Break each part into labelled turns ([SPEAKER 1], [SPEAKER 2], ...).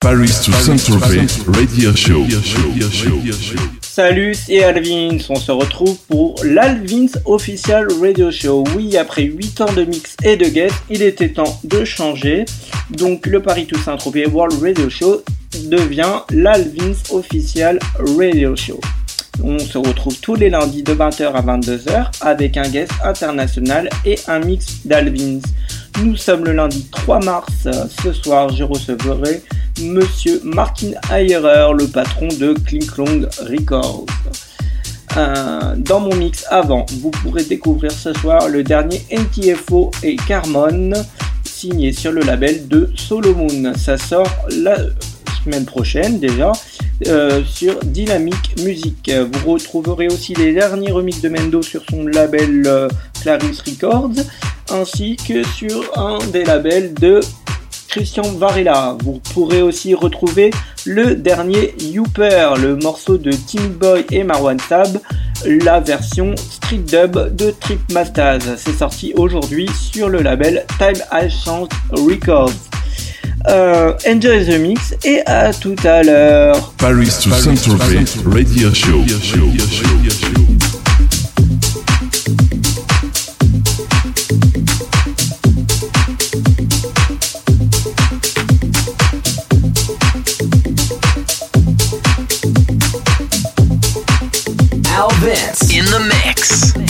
[SPEAKER 1] Paris to Saint-Tropez Radio Show.
[SPEAKER 2] Salut, c'est Alvins. On se retrouve pour l'Alvins Official Radio Show. Oui, après 8 ans de mix et de guest, il était temps de changer. Donc, le Paris to Saint-Tropez World Radio Show devient l'Alvins Official Radio Show. On se retrouve tous les lundis de 20h à 22h avec un guest international et un mix d'Alvins. Nous sommes le lundi 3 mars. Ce soir, je recevrai Monsieur Martin Heyerer, le patron de Klinklong Records. Euh, dans mon mix avant, vous pourrez découvrir ce soir le dernier NTFO et Carmon signé sur le label de Solomon. Ça sort la semaine prochaine déjà euh, sur Dynamic Music. Vous retrouverez aussi les derniers remixes de Mendo sur son label euh, Clarice Records ainsi que sur un des labels de Christian Varela. Vous pourrez aussi retrouver le dernier Youper, le morceau de Timid Boy et Marwan Tab, la version street dub de Trip Mastaz. C'est sorti aujourd'hui sur le label Time Has Records. Euh, enjoy the mix et à tout à l'heure.
[SPEAKER 1] Paris to Saint-Tropez Radio Show.
[SPEAKER 3] Vince in the mix.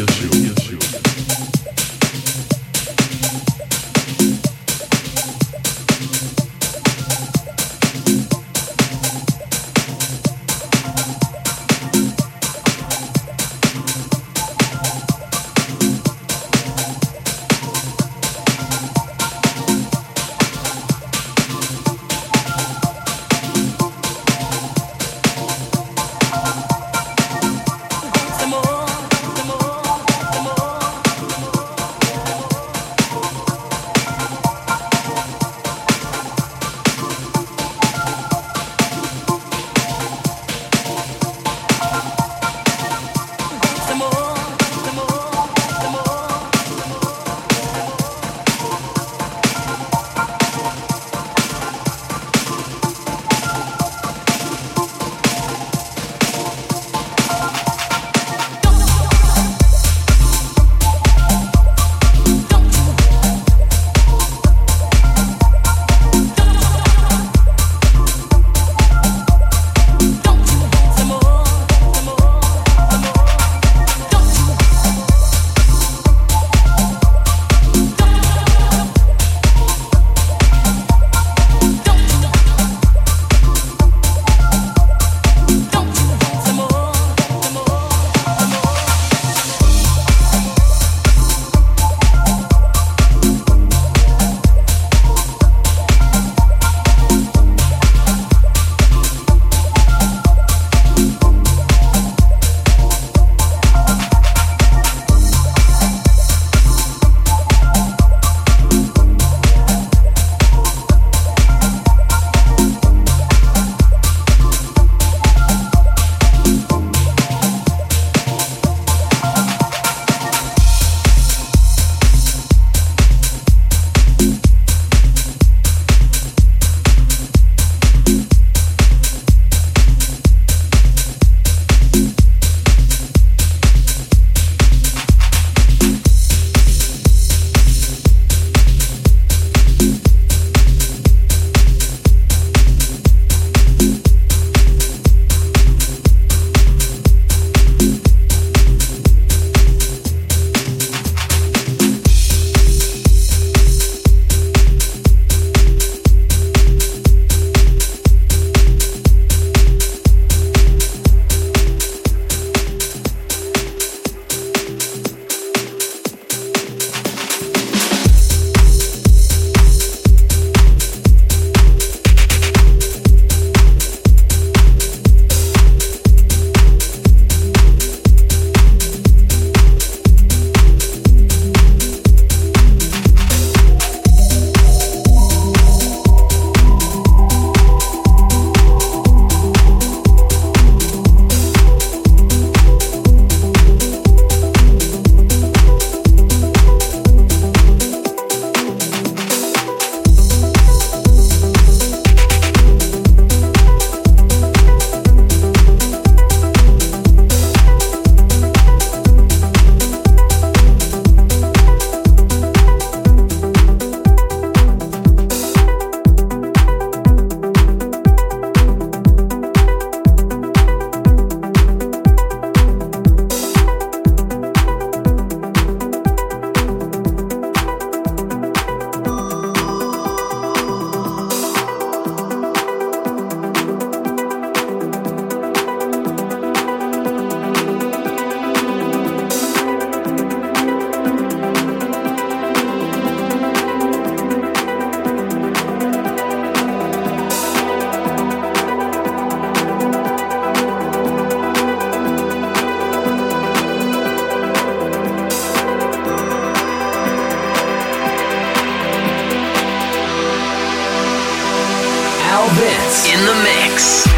[SPEAKER 1] Mix.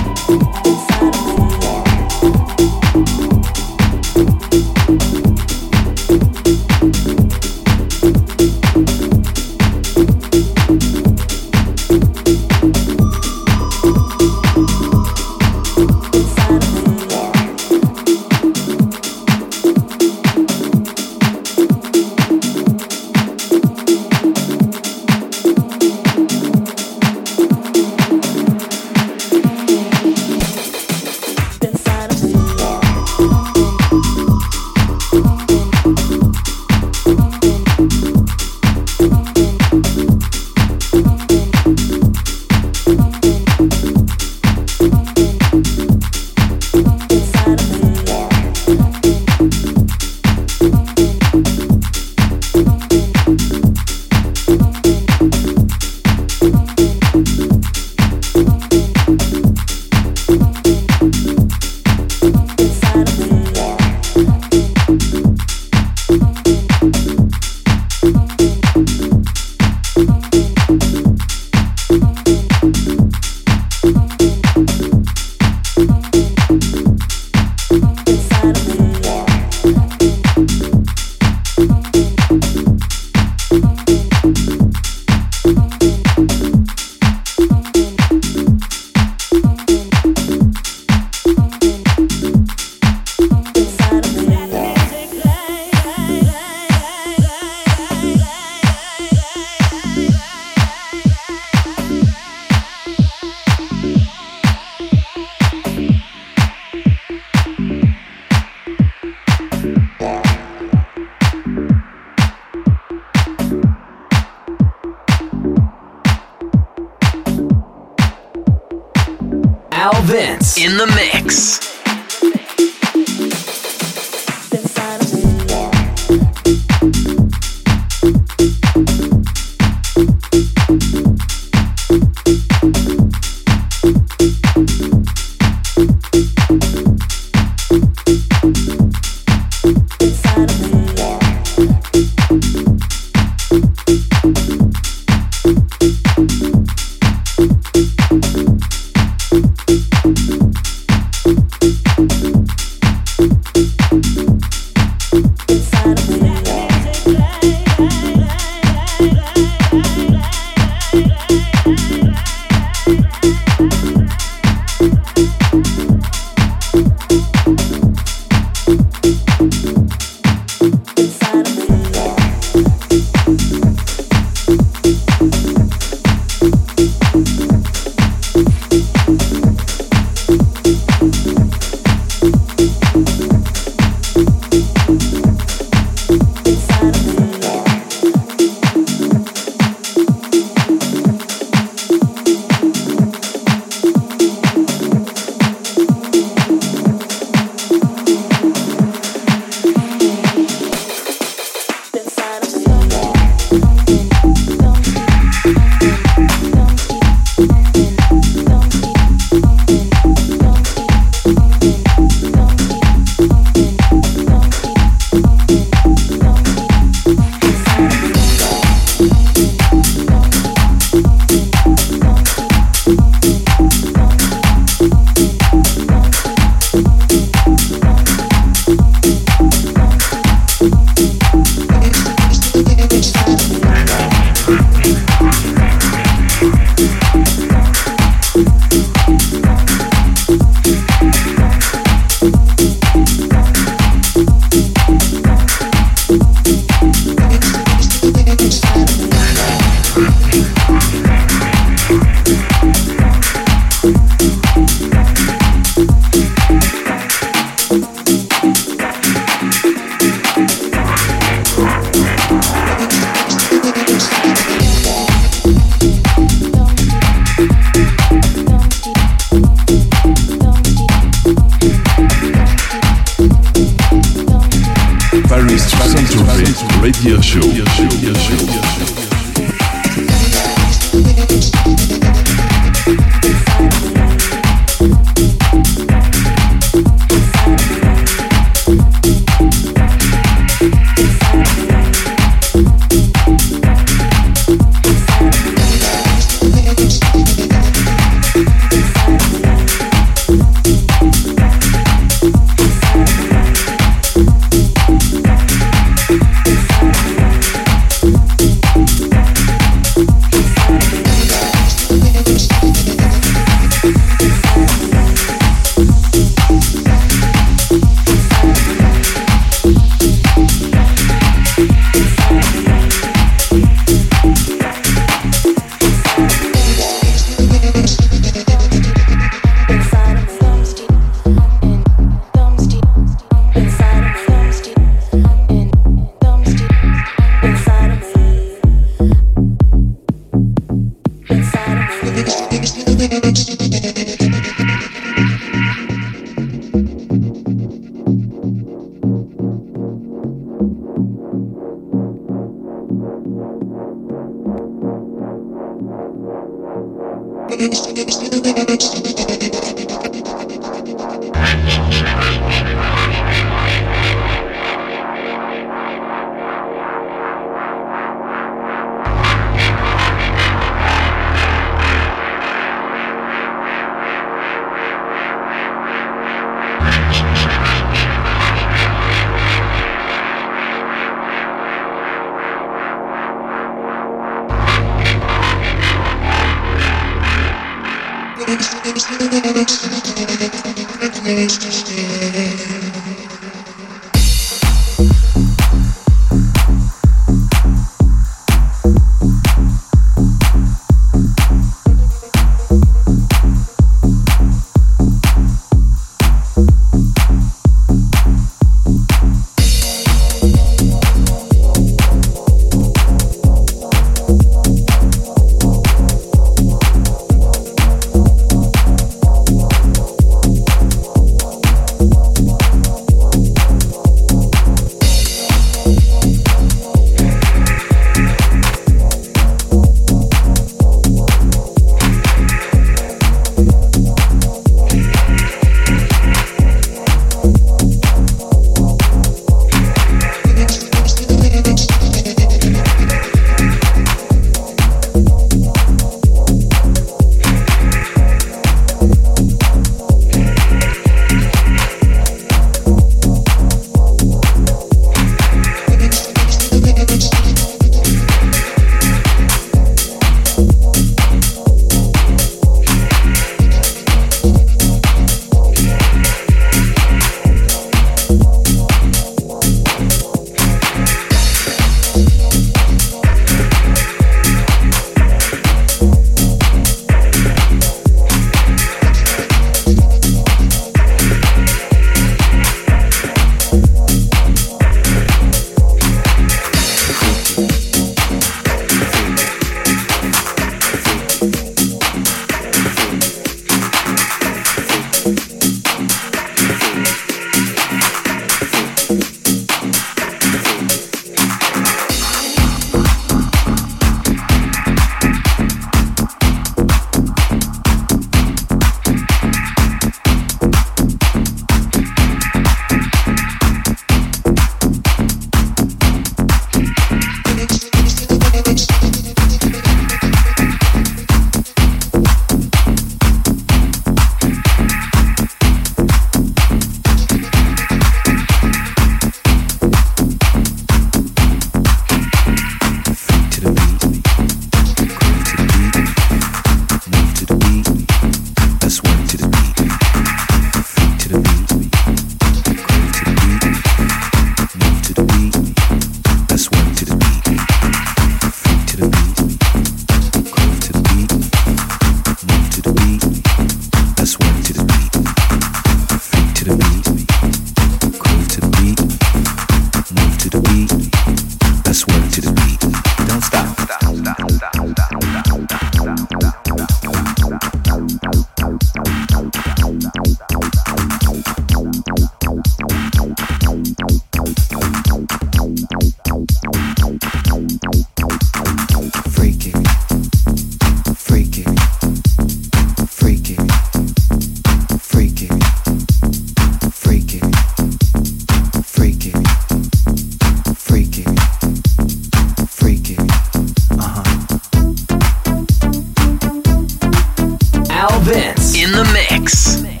[SPEAKER 1] dance in
[SPEAKER 4] the mix.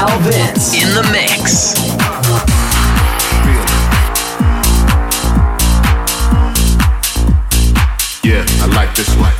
[SPEAKER 4] Al in the mix.
[SPEAKER 1] Yeah, I like this one.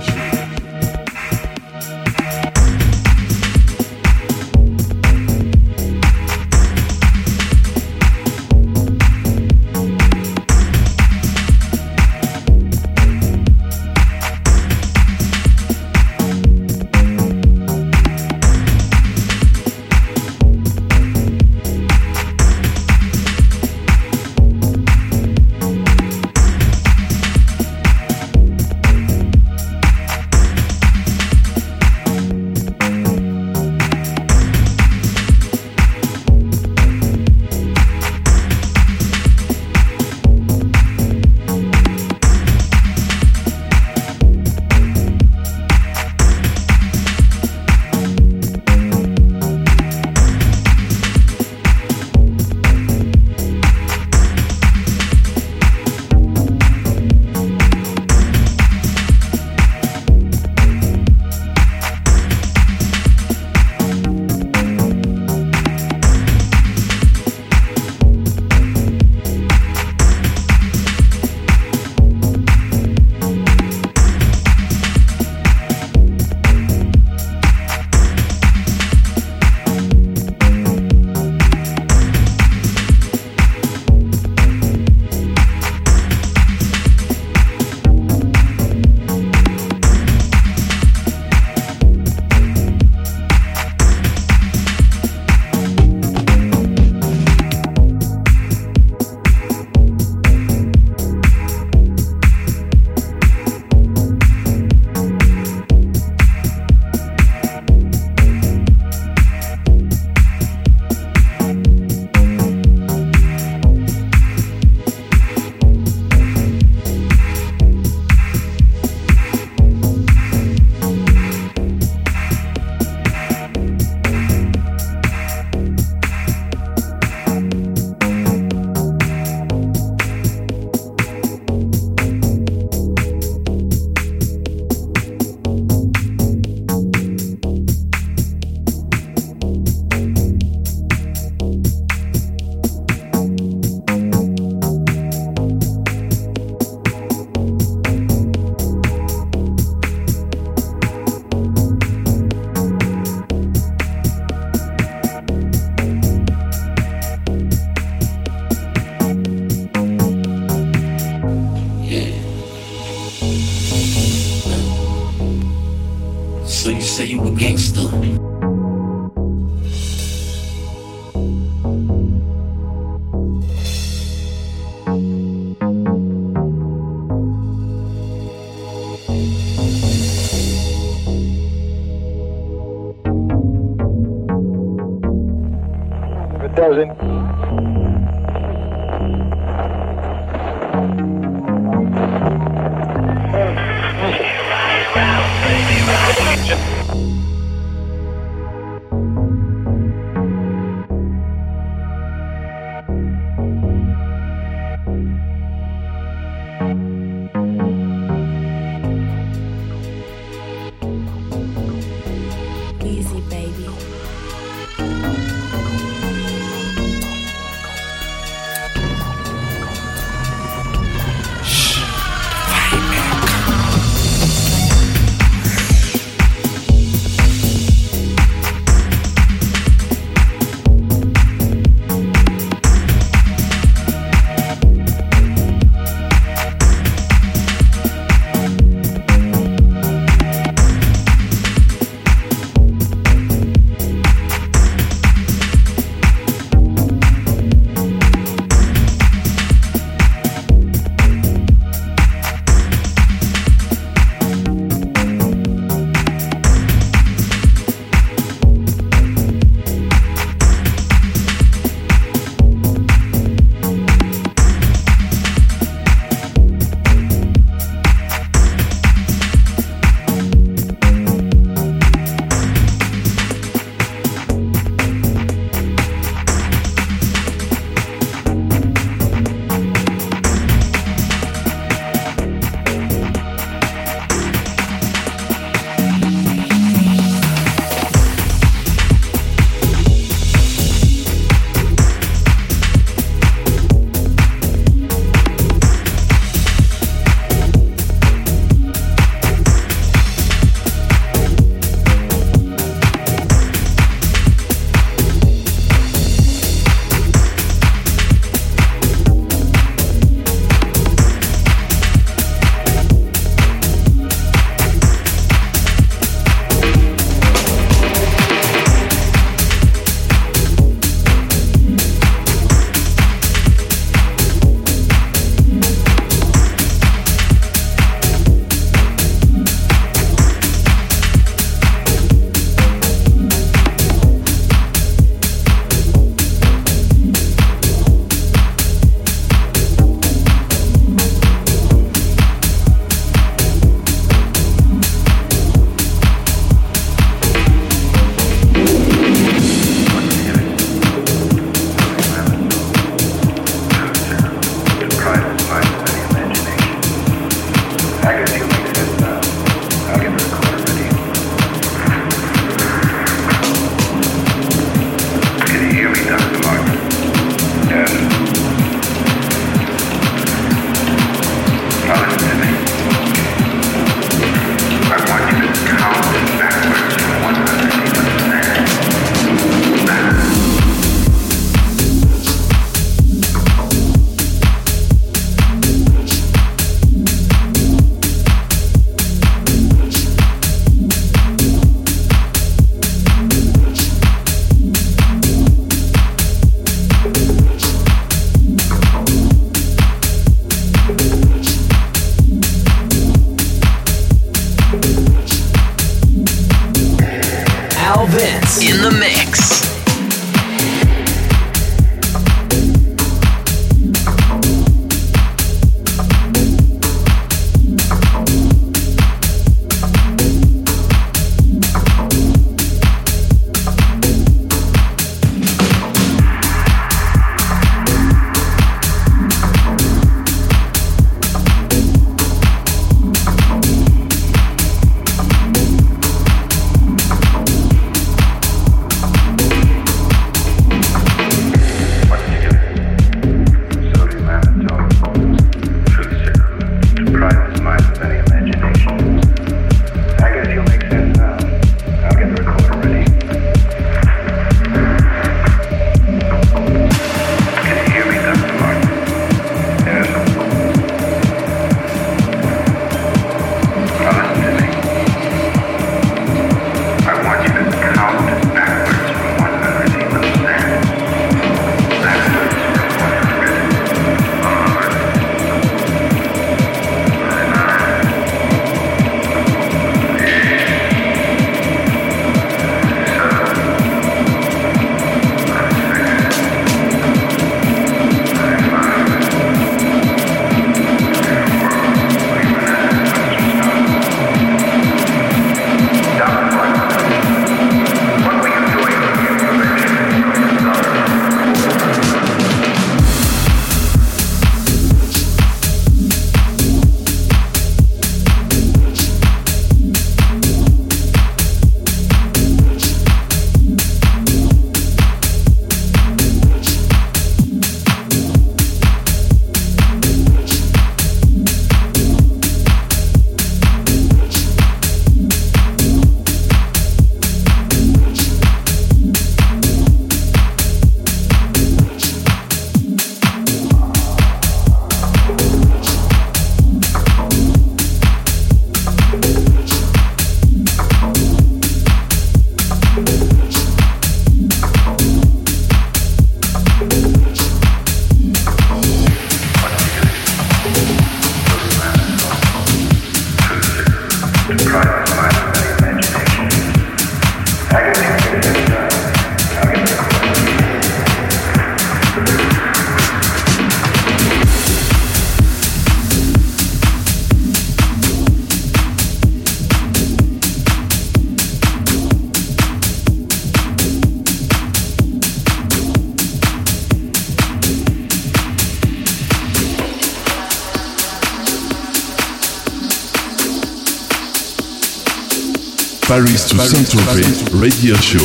[SPEAKER 1] Paris to Saint-Tropez Radio Show.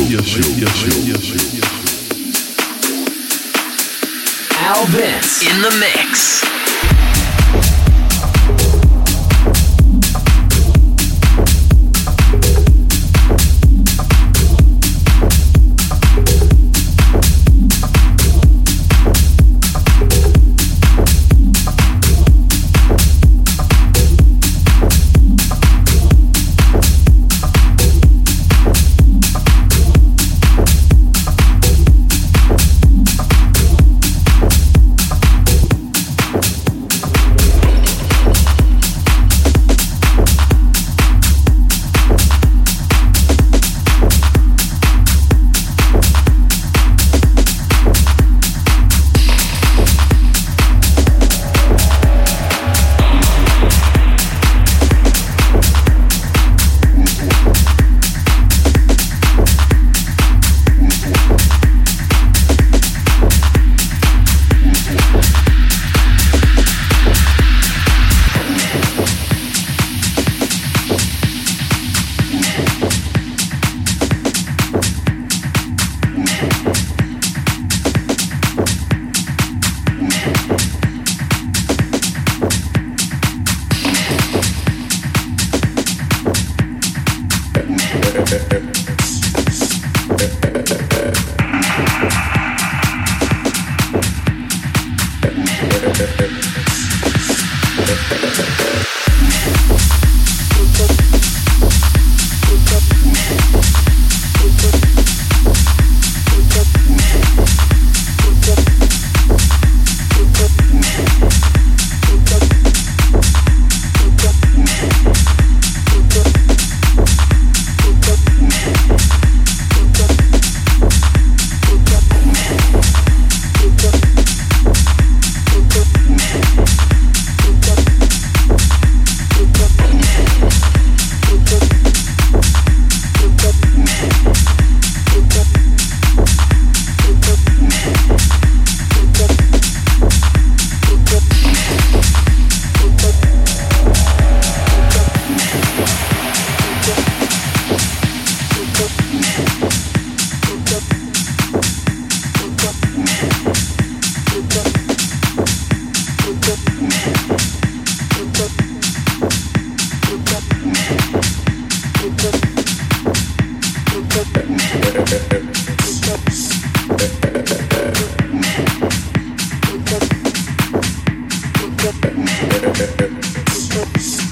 [SPEAKER 1] Al in the mix. Thank you.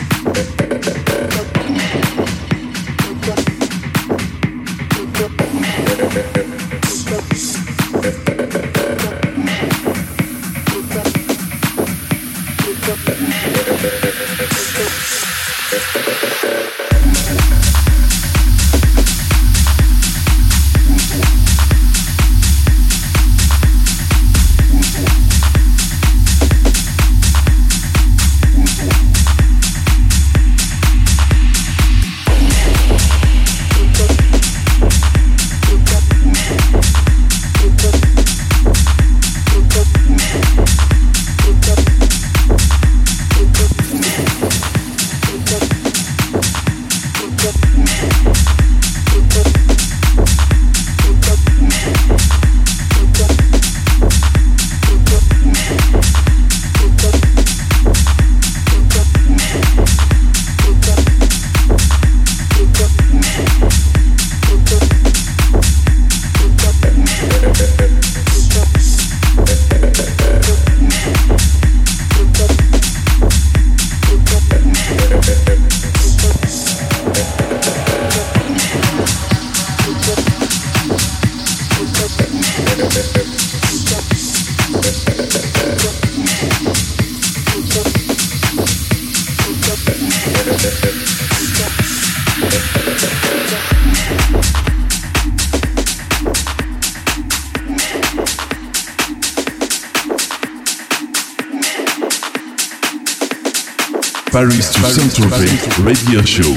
[SPEAKER 1] Saint-Tropez Radio Show.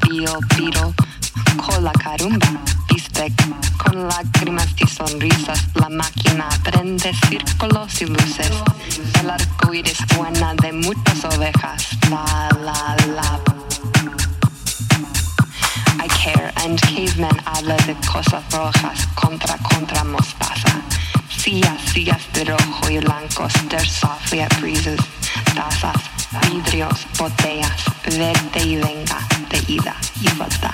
[SPEAKER 3] pío, piro, con la carumba,
[SPEAKER 1] bistec, con lágrimas y sonrisas,
[SPEAKER 4] la máquina prende círculos y luces, el arco iris buena de muchas ovejas, la, la, la. I care and caveman habla de cosas rojas, contra, contra mostaza, sillas, sillas de rojo y blancos, there's softly at breezes, tazas, vidrios, botellas, vete y venga, de ida y vuelta.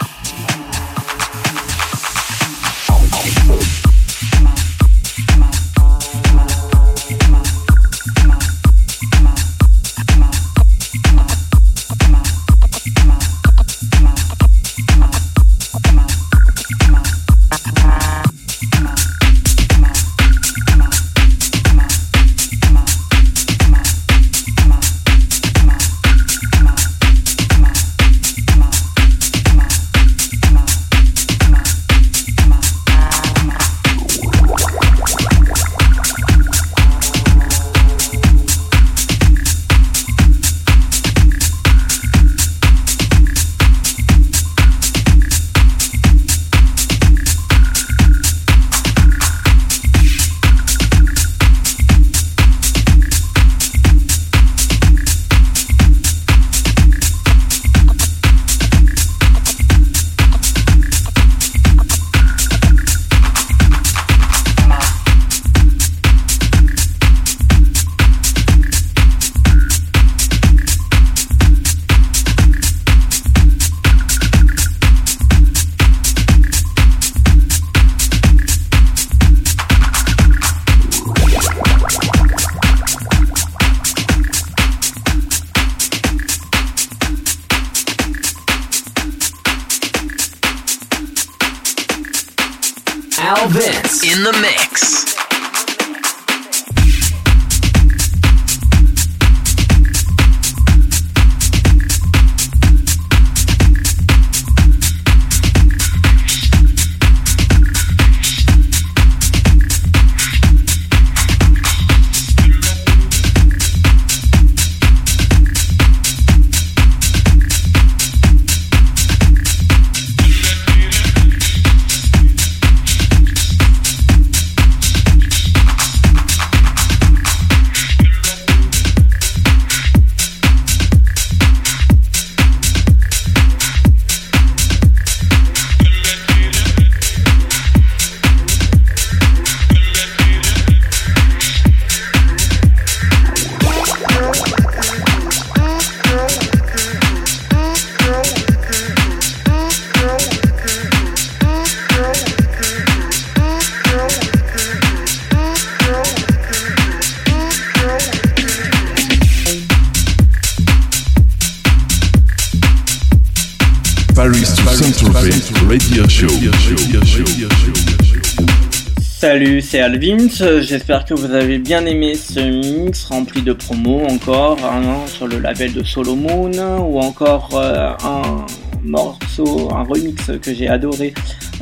[SPEAKER 1] Dance in the
[SPEAKER 2] mix. C'est Alvin. J'espère que vous avez bien aimé ce mix rempli de promos encore sur le label de Solomon ou encore euh, un morceau, un remix que j'ai adoré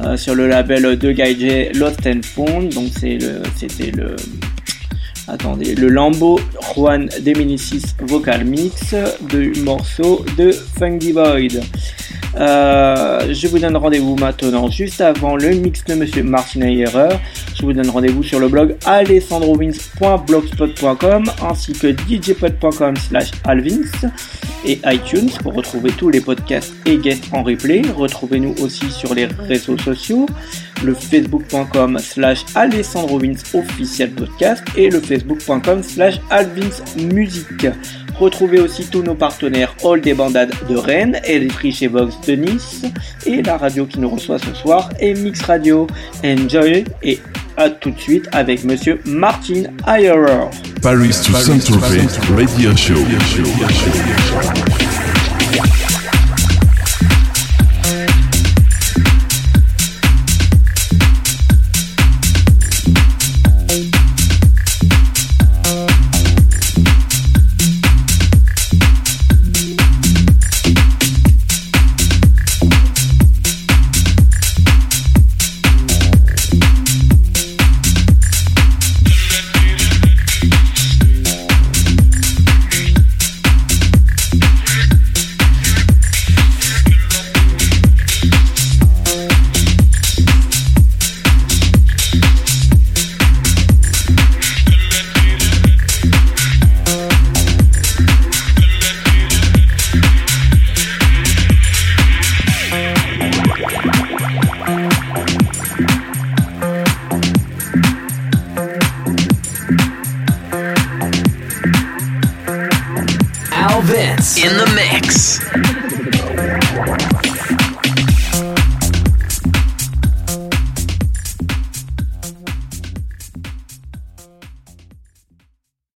[SPEAKER 2] euh, sur le label de J Lost and Found. Donc c'était le attendez, le Lambo Juan de Vocal Mix du morceau de Funky Void. Euh, je vous donne rendez-vous maintenant, juste avant le mix de Monsieur Martin Ayerer. Je vous donne rendez-vous sur le blog alessandrovins.blogspot.com ainsi que djpod.com slash alvins et iTunes pour retrouver tous les podcasts et guests en replay. Retrouvez-nous aussi sur les réseaux sociaux, le facebook.com slash alessandrovins officiel podcast et le facebook.com slash alvins musique. Retrouvez aussi tous nos partenaires All des Bandades de Rennes, Electric et Vox de Nice et la radio qui nous reçoit ce soir est Mix Radio. Enjoy et à tout de suite avec Monsieur Martin Ayerer.
[SPEAKER 1] Paris to Saint-Tropez Radio Show.